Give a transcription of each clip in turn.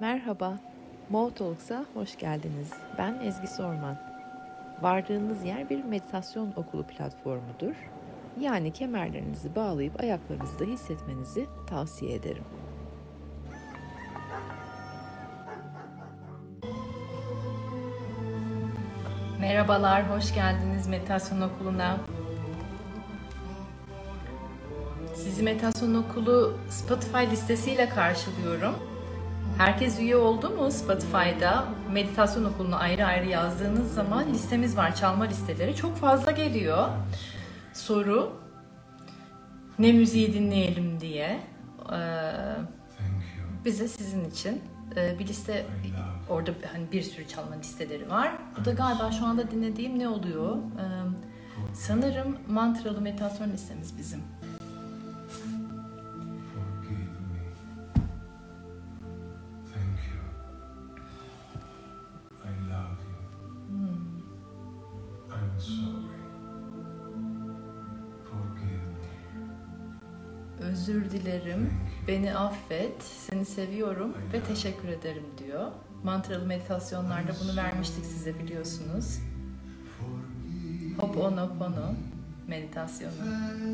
Merhaba, Mo Talks'a hoş geldiniz. Ben Ezgi Sorman. Vardığınız yer bir meditasyon okulu platformudur. Yani kemerlerinizi bağlayıp ayaklarınızda hissetmenizi tavsiye ederim. Merhabalar, hoş geldiniz Meditasyon Okulu'na. Sizi Meditasyon Okulu Spotify listesiyle karşılıyorum. Herkes üye oldu mu Spotify'da? Meditasyon Okulu'nu ayrı ayrı yazdığınız zaman listemiz var, çalma listeleri. Çok fazla geliyor. Soru, ne müziği dinleyelim diye. Ee, bize sizin için bir liste orada hani bir sürü çalma listeleri var. Bu da galiba şu anda dinlediğim ne oluyor? Ee, sanırım mantralı meditasyon listemiz bizim. You. beni affet, seni seviyorum ve teşekkür ederim diyor. Mantralı meditasyonlarda bunu vermiştik size biliyorsunuz. Forgive Ho'oponopono meditasyonu. I love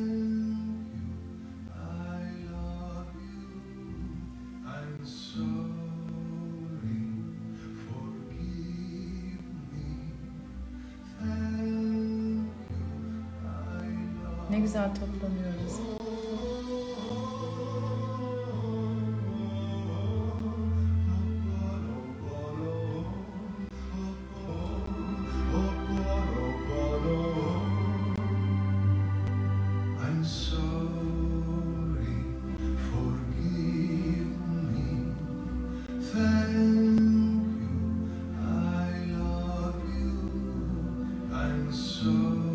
you. so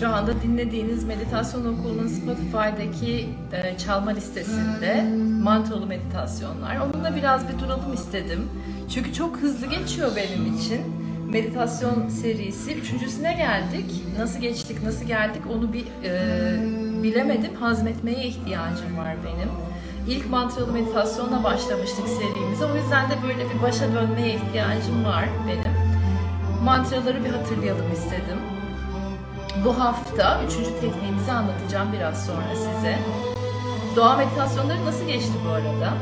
Şu anda dinlediğiniz meditasyon okulunun Spotify'daki e, çalma listesinde mantralı meditasyonlar. Onunla biraz bir duralım istedim. Çünkü çok hızlı geçiyor benim için. Meditasyon serisi. Üçüncüsüne geldik. Nasıl geçtik, nasıl geldik onu bir e, bilemedim. Hazmetmeye ihtiyacım var benim. İlk mantralı meditasyonla başlamıştık serimize. O yüzden de böyle bir başa dönmeye ihtiyacım var benim. Mantraları bir hatırlayalım istedim. Bu hafta üçüncü tekniğimizi anlatacağım biraz sonra size. Doğa meditasyonları nasıl geçti bu arada?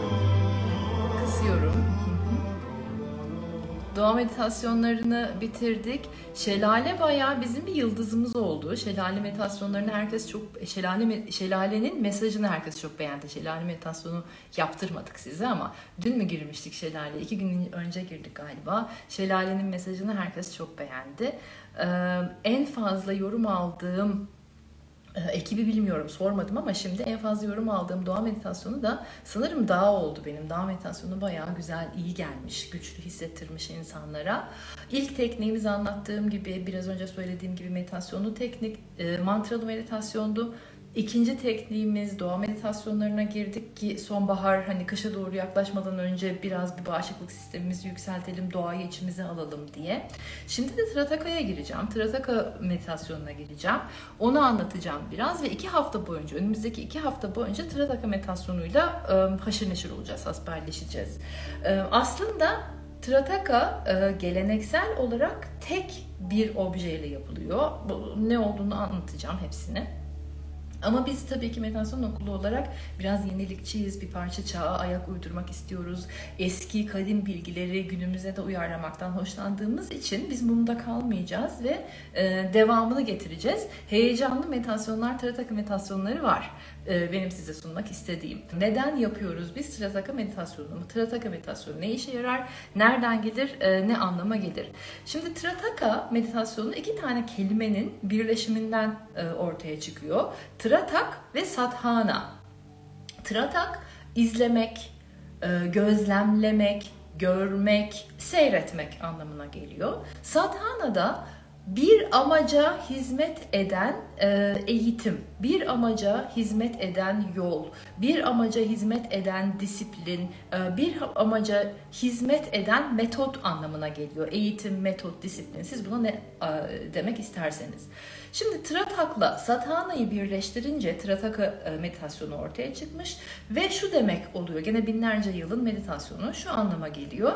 Kısıyorum. Doğa meditasyonlarını bitirdik. Şelale bayağı bizim bir yıldızımız oldu. Şelale meditasyonlarını herkes çok şelale şelalenin mesajını herkes çok beğendi. Şelale meditasyonu yaptırmadık size ama dün mü girmiştik şelale? İki gün önce girdik galiba. Şelalenin mesajını herkes çok beğendi. Ee, en fazla yorum aldığım ekibi bilmiyorum sormadım ama şimdi en fazla yorum aldığım doğa meditasyonu da sanırım dağ oldu benim. Dağ meditasyonu bayağı güzel, iyi gelmiş, güçlü hissettirmiş insanlara. İlk tekniğimizi anlattığım gibi biraz önce söylediğim gibi meditasyonlu teknik, e, mantralı meditasyondu. İkinci tekniğimiz doğa meditasyonlarına girdik ki sonbahar hani kışa doğru yaklaşmadan önce biraz bir bağışıklık sistemimizi yükseltelim, doğayı içimize alalım diye. Şimdi de Trataka'ya gireceğim. Trataka meditasyonuna gireceğim. Onu anlatacağım biraz ve iki hafta boyunca, önümüzdeki iki hafta boyunca Trataka meditasyonuyla e, haşır neşir olacağız, hasbelleşeceğiz. E, aslında Trataka e, geleneksel olarak tek bir objeyle yapılıyor. Ne olduğunu anlatacağım hepsini. Ama biz tabii ki meditasyon okulu olarak biraz yenilikçiyiz. Bir parça çağa ayak uydurmak istiyoruz. Eski kadim bilgileri günümüze de uyarlamaktan hoşlandığımız için biz bunda kalmayacağız ve e, devamını getireceğiz. Heyecanlı meditasyonlar, trataka meditasyonları var. E, benim size sunmak istediğim. Neden yapıyoruz biz trataka meditasyonunu? Trataka meditasyonu ne işe yarar? Nereden gelir? E, ne anlama gelir? Şimdi trataka meditasyonu iki tane kelimenin birleşiminden e, ortaya çıkıyor. Tratak ve sadhana. Tratak izlemek, gözlemlemek, görmek, seyretmek anlamına geliyor. Sadhana da bir amaca hizmet eden e, eğitim, bir amaca hizmet eden yol, bir amaca hizmet eden disiplin, e, bir amaca hizmet eden metot anlamına geliyor. Eğitim, metot, disiplin. Siz buna ne e, demek isterseniz. Şimdi Tratak'la Sathana'yı birleştirince Trataka e, meditasyonu ortaya çıkmış ve şu demek oluyor. Gene binlerce yılın meditasyonu şu anlama geliyor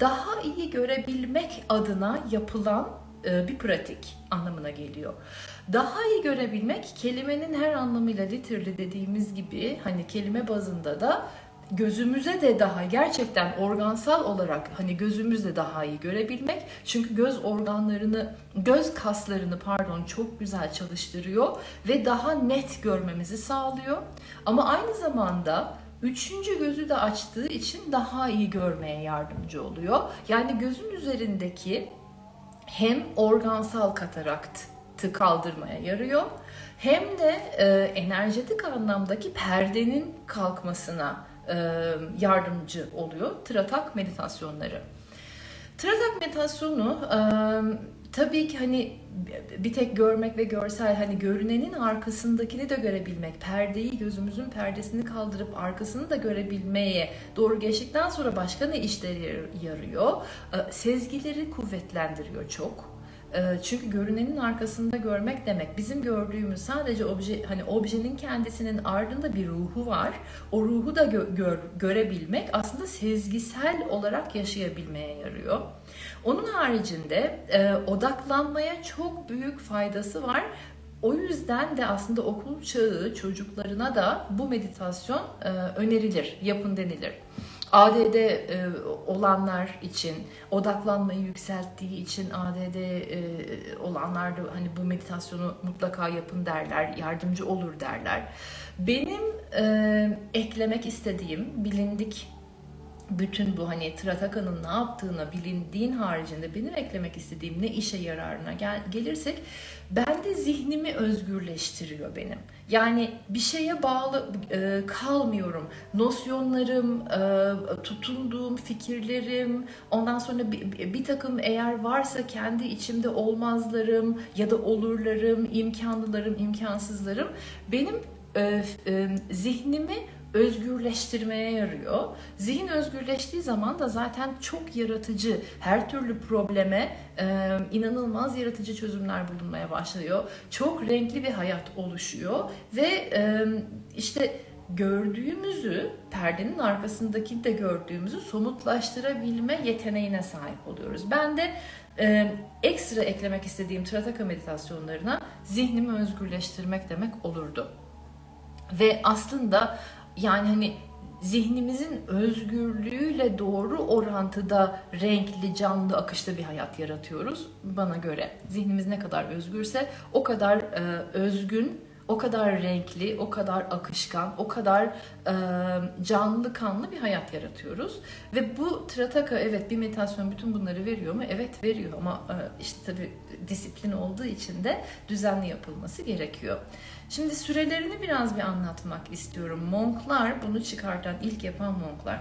daha iyi görebilmek adına yapılan bir pratik anlamına geliyor. Daha iyi görebilmek kelimenin her anlamıyla literally dediğimiz gibi hani kelime bazında da gözümüze de daha gerçekten organsal olarak hani gözümüzle daha iyi görebilmek. Çünkü göz organlarını, göz kaslarını pardon çok güzel çalıştırıyor ve daha net görmemizi sağlıyor. Ama aynı zamanda Üçüncü gözü de açtığı için daha iyi görmeye yardımcı oluyor. Yani gözün üzerindeki hem organsal kataraktı kaldırmaya yarıyor hem de e, enerjetik anlamdaki perdenin kalkmasına e, yardımcı oluyor tratak meditasyonları. Tratak meditasyonu tabii ki hani bir tek görmek ve görsel hani görünenin arkasındakini de görebilmek, perdeyi gözümüzün perdesini kaldırıp arkasını da görebilmeye doğru geçtikten sonra başka ne işleri yarıyor? Sezgileri kuvvetlendiriyor çok. Ee, çünkü görünenin arkasında görmek demek bizim gördüğümüz sadece obje hani objenin kendisinin ardında bir ruhu var. O ruhu da gö- gör, görebilmek aslında sezgisel olarak yaşayabilmeye yarıyor. Onun haricinde e, odaklanmaya çok büyük faydası var. O yüzden de aslında okul çağı çocuklarına da bu meditasyon e, önerilir, yapın denilir. ADD e, olanlar için, odaklanmayı yükselttiği için ADD e, olanlar da hani bu meditasyonu mutlaka yapın derler, yardımcı olur derler. Benim e, eklemek istediğim bilindik bütün bu hani Trataka'nın ne yaptığına bilindiğin haricinde benim eklemek istediğim ne işe yararına gel gelirsek bende zihnimi özgürleştiriyor benim. Yani bir şeye bağlı e, kalmıyorum. Nosyonlarım, e, tutunduğum fikirlerim, ondan sonra bir, bir takım eğer varsa kendi içimde olmazlarım ya da olurlarım, imkanlılarım, imkansızlarım benim e, e, zihnimi özgürleştirmeye yarıyor. Zihin özgürleştiği zaman da zaten çok yaratıcı, her türlü probleme e, inanılmaz yaratıcı çözümler bulunmaya başlıyor. Çok renkli bir hayat oluşuyor ve e, işte gördüğümüzü, perdenin arkasındaki de gördüğümüzü somutlaştırabilme yeteneğine sahip oluyoruz. Ben de e, ekstra eklemek istediğim Trataka meditasyonlarına zihnimi özgürleştirmek demek olurdu. Ve aslında yani hani zihnimizin özgürlüğüyle doğru orantıda renkli, canlı, akışta bir hayat yaratıyoruz bana göre. Zihnimiz ne kadar özgürse o kadar e, özgün, o kadar renkli, o kadar akışkan, o kadar e, canlı kanlı bir hayat yaratıyoruz. Ve bu Trataka evet bir meditasyon bütün bunları veriyor mu? Evet veriyor ama e, işte tabii disiplin olduğu için de düzenli yapılması gerekiyor. Şimdi sürelerini biraz bir anlatmak istiyorum. Monklar bunu çıkartan, ilk yapan monklar.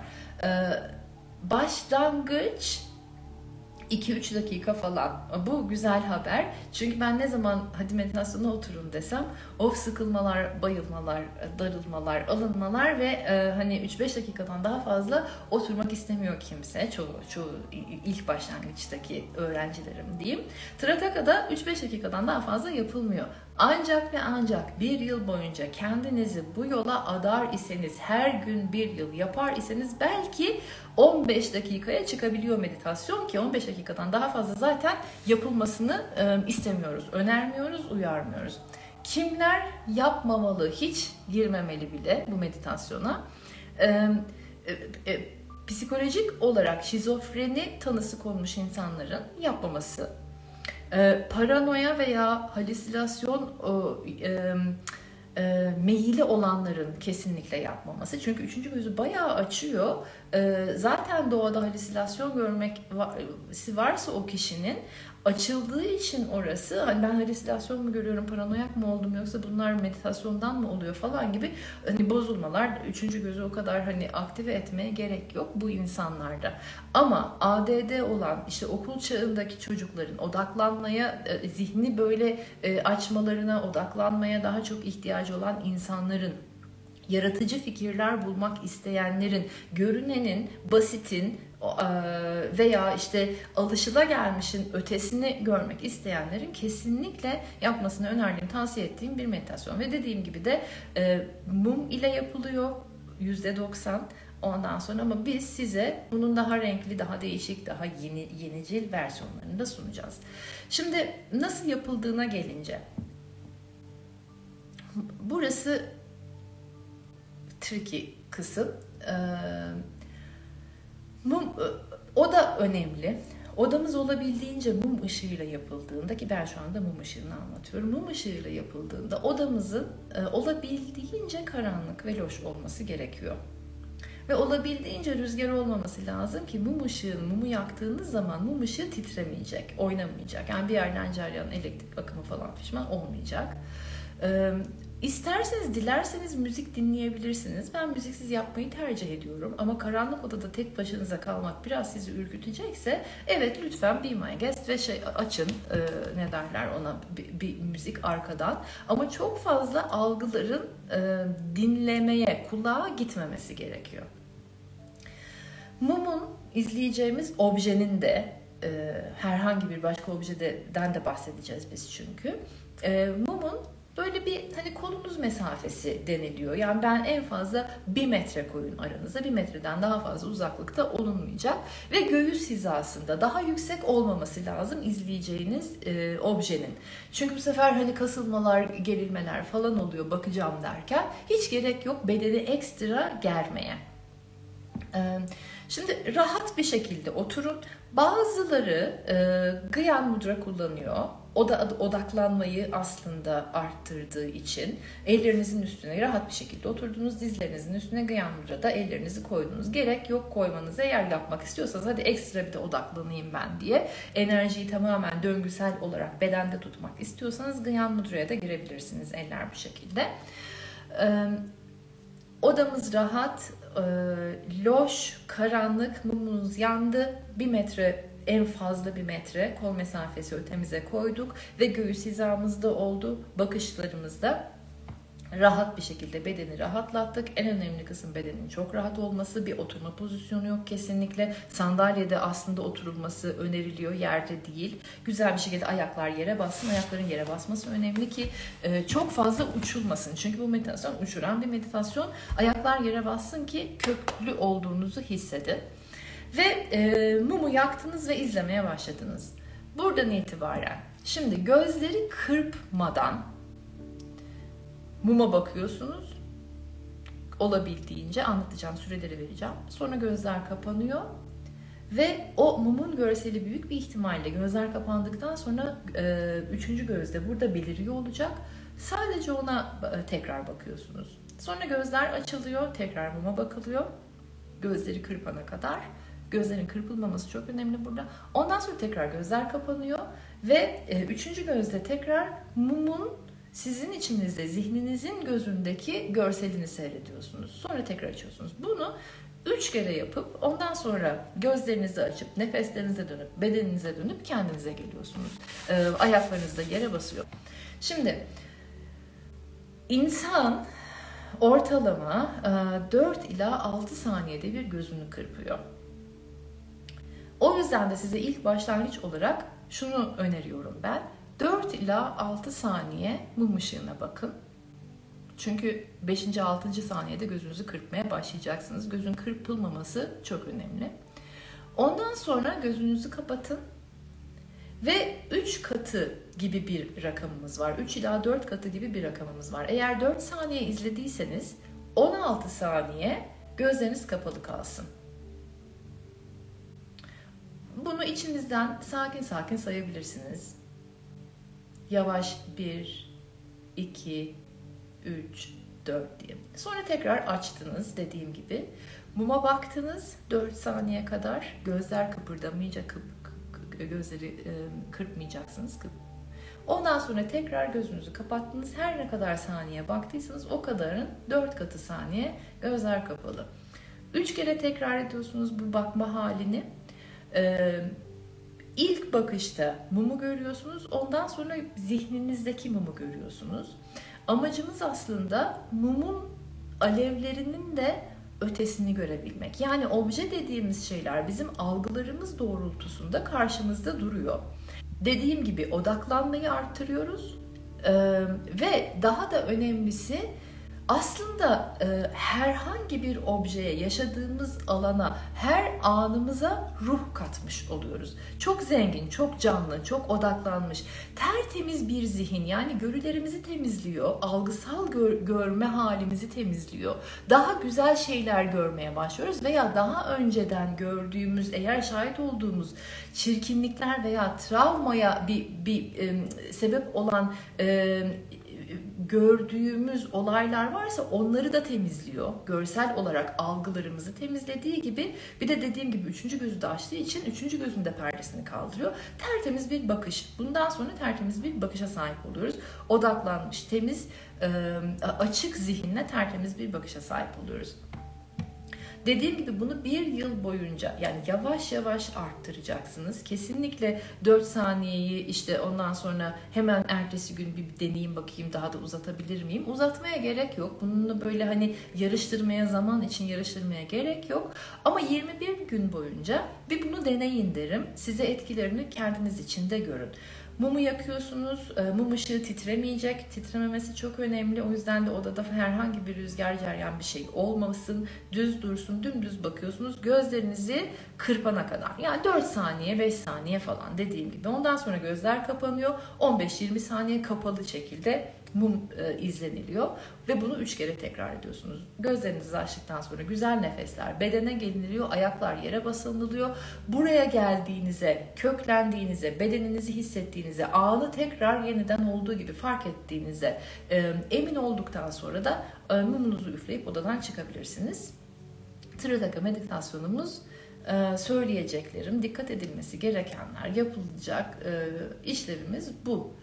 Başlangıç 2-3 dakika falan. Bu güzel haber. Çünkü ben ne zaman hadi meditasyona oturun desem of sıkılmalar, bayılmalar, darılmalar, alınmalar ve e, hani 3-5 dakikadan daha fazla oturmak istemiyor kimse. Çoğu, çoğu ilk başlangıçtaki öğrencilerim diyeyim. Trataka'da 3-5 dakikadan daha fazla yapılmıyor. Ancak ve ancak bir yıl boyunca kendinizi bu yola adar iseniz, her gün bir yıl yapar iseniz belki 15 dakikaya çıkabiliyor meditasyon ki 15 dakikadan daha fazla zaten yapılmasını istemiyoruz, önermiyoruz, uyarmıyoruz. Kimler yapmamalı, hiç girmemeli bile bu meditasyona? E, e, psikolojik olarak şizofreni tanısı konmuş insanların yapmaması e, paranoya veya halüsinasyon e, e, meyili olanların kesinlikle yapmaması. Çünkü üçüncü gözü bayağı açıyor. E, zaten doğada halüsinasyon görmek varsa o kişinin açıldığı için orası hani ben halüsinasyon mu görüyorum, paranoyak mı oldum yoksa bunlar meditasyondan mı oluyor falan gibi hani bozulmalar, üçüncü gözü o kadar hani aktive etmeye gerek yok bu insanlarda. Ama ADD olan işte okul çağındaki çocukların odaklanmaya, e, zihni böyle e, açmalarına, odaklanmaya daha çok ihtiyacı olan insanların yaratıcı fikirler bulmak isteyenlerin, görünenin, basitin e, veya işte alışılagelmişin ötesini görmek isteyenlerin kesinlikle yapmasını önerdiğim, tavsiye ettiğim bir meditasyon. Ve dediğim gibi de e, mum ile yapılıyor %90 ondan sonra ama biz size bunun daha renkli, daha değişik, daha yeni yenicil versiyonlarını da sunacağız. Şimdi nasıl yapıldığına gelince burası tricky kısım. Ee, mum, o da önemli. Odamız olabildiğince mum ışığıyla yapıldığında ki ben şu anda mum ışığını anlatıyorum. Mum ışığıyla yapıldığında odamızın e, olabildiğince karanlık ve loş olması gerekiyor. Ve olabildiğince rüzgar olmaması lazım ki mum ışığın mumu yaktığınız zaman mum ışığı titremeyecek, oynamayacak. Yani bir yerden cereyan elektrik akımı falan pişman olmayacak. Ee, İsterseniz, dilerseniz müzik dinleyebilirsiniz. Ben müziksiz yapmayı tercih ediyorum. Ama karanlık odada tek başınıza kalmak biraz sizi ürkütecekse evet lütfen Be My Guest ve şey açın e, ne derler ona bir, bir müzik arkadan. Ama çok fazla algıların e, dinlemeye, kulağa gitmemesi gerekiyor. Mum'un izleyeceğimiz objenin de e, herhangi bir başka objeden de bahsedeceğiz biz çünkü. E, Mum'un Böyle bir hani kolunuz mesafesi deniliyor. Yani ben en fazla bir metre koyun aranıza. Bir metreden daha fazla uzaklıkta olunmayacak. Ve göğüs hizasında daha yüksek olmaması lazım izleyeceğiniz e, objenin. Çünkü bu sefer hani kasılmalar, gerilmeler falan oluyor bakacağım derken. Hiç gerek yok bedeni ekstra germeye. E, şimdi rahat bir şekilde oturun. Bazıları e, Gyan Mudra kullanıyor o da odaklanmayı aslında arttırdığı için ellerinizin üstüne rahat bir şekilde oturduğunuz dizlerinizin üstüne Gyanmura'da ellerinizi koydunuz. Gerek yok koymanıza eğer yapmak istiyorsanız hadi ekstra bir de odaklanayım ben diye enerjiyi tamamen döngüsel olarak bedende tutmak istiyorsanız Gyanmura'ya da girebilirsiniz eller bu şekilde. Odamız rahat, loş, karanlık, mumumuz yandı. Bir metre en fazla bir metre kol mesafesi ötemize koyduk ve göğüs hizamızda oldu. Bakışlarımızda rahat bir şekilde bedeni rahatlattık. En önemli kısım bedenin çok rahat olması. Bir oturma pozisyonu yok kesinlikle. Sandalyede aslında oturulması öneriliyor, yerde değil. Güzel bir şekilde ayaklar yere bassın. Ayakların yere basması önemli ki e, çok fazla uçulmasın. Çünkü bu meditasyon uçuran bir meditasyon. Ayaklar yere bassın ki köklü olduğunuzu hissedin. Ve e, mumu yaktınız ve izlemeye başladınız. Buradan itibaren şimdi gözleri kırpmadan muma bakıyorsunuz. Olabildiğince anlatacağım, süreleri vereceğim. Sonra gözler kapanıyor. Ve o mumun görseli büyük bir ihtimalle gözler kapandıktan sonra e, üçüncü gözde burada beliriyor olacak. Sadece ona e, tekrar bakıyorsunuz. Sonra gözler açılıyor, tekrar muma bakılıyor. Gözleri kırpana kadar. Gözlerin kırpılmaması çok önemli burada. Ondan sonra tekrar gözler kapanıyor ve e, üçüncü gözde tekrar mumun sizin içinizde, zihninizin gözündeki görselini seyrediyorsunuz. Sonra tekrar açıyorsunuz. Bunu üç kere yapıp ondan sonra gözlerinizi açıp nefeslerinize dönüp bedeninize dönüp kendinize geliyorsunuz. E, ayaklarınız da yere basıyor. Şimdi insan ortalama 4 e, ila 6 saniyede bir gözünü kırpıyor. O yüzden de size ilk başlangıç olarak şunu öneriyorum ben. 4 ila 6 saniye mum ışığına bakın. Çünkü 5. 6. saniyede gözünüzü kırpmaya başlayacaksınız. Gözün kırpılmaması çok önemli. Ondan sonra gözünüzü kapatın ve 3 katı gibi bir rakamımız var. 3 ila 4 katı gibi bir rakamımız var. Eğer 4 saniye izlediyseniz 16 saniye gözleriniz kapalı kalsın. Bunu içinizden sakin sakin sayabilirsiniz. Yavaş 1, 2, 3, 4 diye. Sonra tekrar açtınız dediğim gibi. Muma baktınız 4 saniye kadar. Gözler kıpırdamayınca kıp, gözleri e, kırpmayacaksınız. Kırp- Ondan sonra tekrar gözünüzü kapattınız. Her ne kadar saniye baktıysanız o kadarın 4 katı saniye gözler kapalı. 3 kere tekrar ediyorsunuz bu bakma halini. Ee, ilk bakışta mumu görüyorsunuz. Ondan sonra zihninizdeki mumu görüyorsunuz. Amacımız aslında mumun alevlerinin de ötesini görebilmek. Yani obje dediğimiz şeyler bizim algılarımız doğrultusunda karşımızda duruyor. Dediğim gibi odaklanmayı arttırıyoruz Ee, ve daha da önemlisi aslında e, herhangi bir objeye, yaşadığımız alana, her anımıza ruh katmış oluyoruz. Çok zengin, çok canlı, çok odaklanmış, tertemiz bir zihin yani görülerimizi temizliyor, algısal gör- görme halimizi temizliyor. Daha güzel şeyler görmeye başlıyoruz veya daha önceden gördüğümüz, eğer şahit olduğumuz çirkinlikler veya travmaya bir, bir e, sebep olan e, gördüğümüz olaylar varsa onları da temizliyor. Görsel olarak algılarımızı temizlediği gibi bir de dediğim gibi üçüncü gözü de açtığı için üçüncü gözün de perdesini kaldırıyor. Tertemiz bir bakış. Bundan sonra tertemiz bir bakışa sahip oluyoruz. Odaklanmış, temiz, açık zihinle tertemiz bir bakışa sahip oluyoruz. Dediğim gibi bunu bir yıl boyunca yani yavaş yavaş arttıracaksınız. Kesinlikle 4 saniyeyi işte ondan sonra hemen ertesi gün bir deneyeyim bakayım daha da uzatabilir miyim? Uzatmaya gerek yok. Bununla böyle hani yarıştırmaya zaman için yarıştırmaya gerek yok. Ama 21 gün boyunca bir bunu deneyin derim. Size etkilerini kendiniz için de görün. Mumu yakıyorsunuz. e, Mum ışığı titremeyecek. Titrememesi çok önemli. O yüzden de odada herhangi bir rüzgar ceryan bir şey olmasın. Düz dursun. Dümdüz bakıyorsunuz. Gözlerinizi kırpana kadar. Yani 4 saniye, 5 saniye falan dediğim gibi. Ondan sonra gözler kapanıyor. 15-20 saniye kapalı şekilde mum e, izleniliyor ve bunu 3 kere tekrar ediyorsunuz. Gözlerinizi açtıktan sonra güzel nefesler bedene geliniliyor, ayaklar yere basılıyor. Buraya geldiğinize, köklendiğinize, bedeninizi hissettiğinize, ağını tekrar yeniden olduğu gibi fark ettiğinize e, emin olduktan sonra da e, mumunuzu üfleyip odadan çıkabilirsiniz. Tridaka meditasyonumuz söyleyeceklerim, dikkat edilmesi gerekenler, yapılacak işlevimiz bu.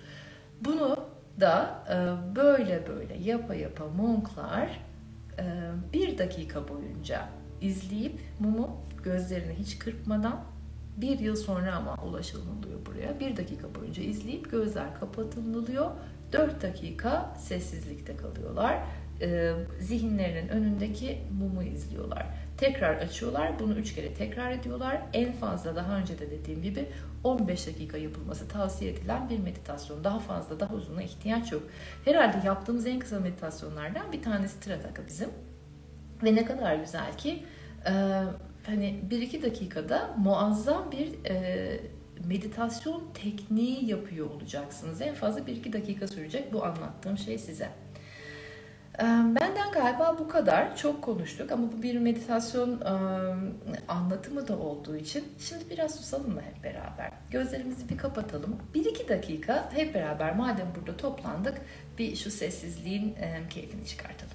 Bunu da e, böyle böyle yapa yapa monklar e, bir dakika boyunca izleyip mumu gözlerini hiç kırpmadan bir yıl sonra ama ulaşılıyor buraya. Bir dakika boyunca izleyip gözler kapatılıyor. Dört dakika sessizlikte kalıyorlar. E, zihinlerinin önündeki mumu izliyorlar. Tekrar açıyorlar. Bunu üç kere tekrar ediyorlar. En fazla daha önce de dediğim gibi 15 dakika yapılması tavsiye edilen bir meditasyon. Daha fazla, daha uzuna ihtiyaç yok. Herhalde yaptığımız en kısa meditasyonlardan bir tanesi Trataka bizim. Ve ne kadar güzel ki e, hani 1-2 dakikada muazzam bir e, meditasyon tekniği yapıyor olacaksınız. En fazla 1-2 dakika sürecek bu anlattığım şey size. Benden galiba bu kadar. Çok konuştuk ama bu bir meditasyon anlatımı da olduğu için şimdi biraz susalım mı hep beraber? Gözlerimizi bir kapatalım. Bir iki dakika hep beraber madem burada toplandık bir şu sessizliğin keyfini çıkartalım.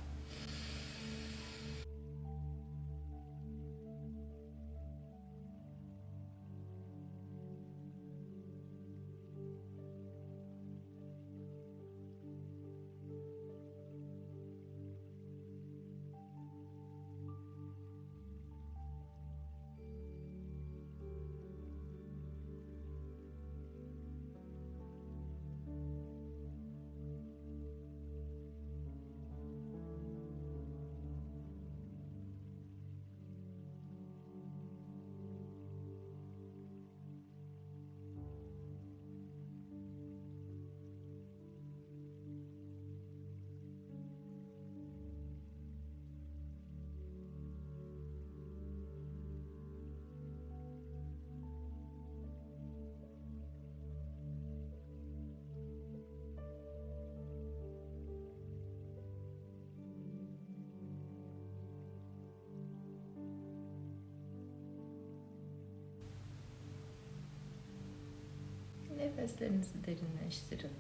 Nefeslerinizi derinleştirin.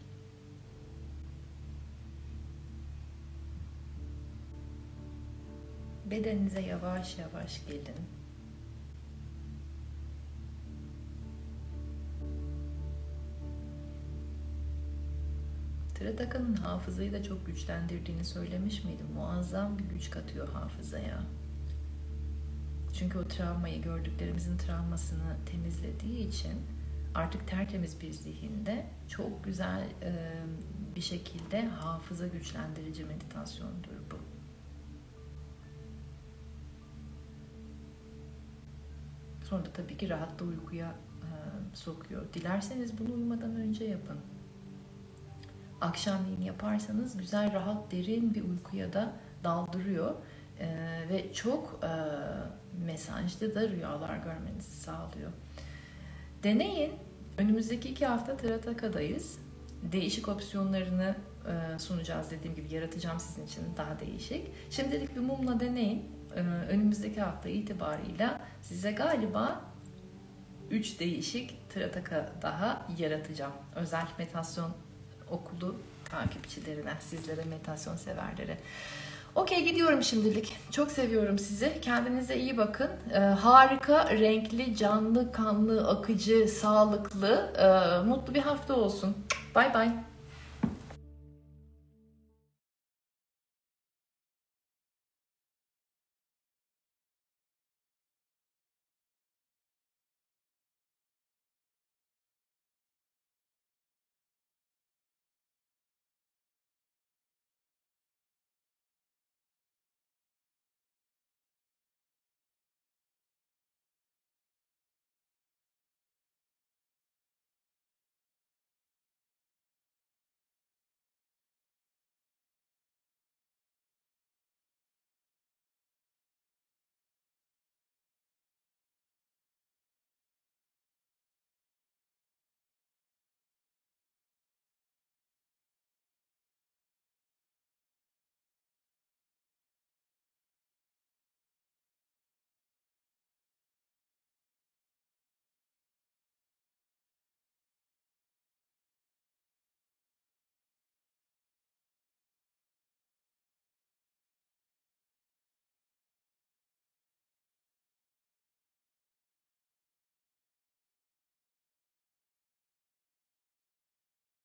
Bedeninize yavaş yavaş gelin. Tıradakanın hafızayı da çok güçlendirdiğini söylemiş miydim? Muazzam bir güç katıyor hafızaya. Çünkü o travmayı, gördüklerimizin travmasını temizlediği için artık tertemiz bir zihinde çok güzel e, bir şekilde hafıza güçlendirici meditasyondur bu. Sonra da tabii ki rahat da uykuya e, sokuyor. Dilerseniz bunu uyumadan önce yapın. Akşamleyin yaparsanız güzel, rahat, derin bir uykuya da daldırıyor. E, ve çok e, mesajlı da rüyalar görmenizi sağlıyor. Deneyin. Önümüzdeki iki hafta Trataka'dayız. Değişik opsiyonlarını e, sunacağız dediğim gibi yaratacağım sizin için daha değişik. Şimdilik bir mumla deneyin. E, önümüzdeki hafta itibarıyla size galiba 3 değişik Trataka daha yaratacağım. Özel meditasyon okulu takipçilerine, sizlere, meditasyon severlere. Okey gidiyorum şimdilik. Çok seviyorum sizi. Kendinize iyi bakın. Ee, harika, renkli, canlı, kanlı, akıcı, sağlıklı, e, mutlu bir hafta olsun. Bay bay.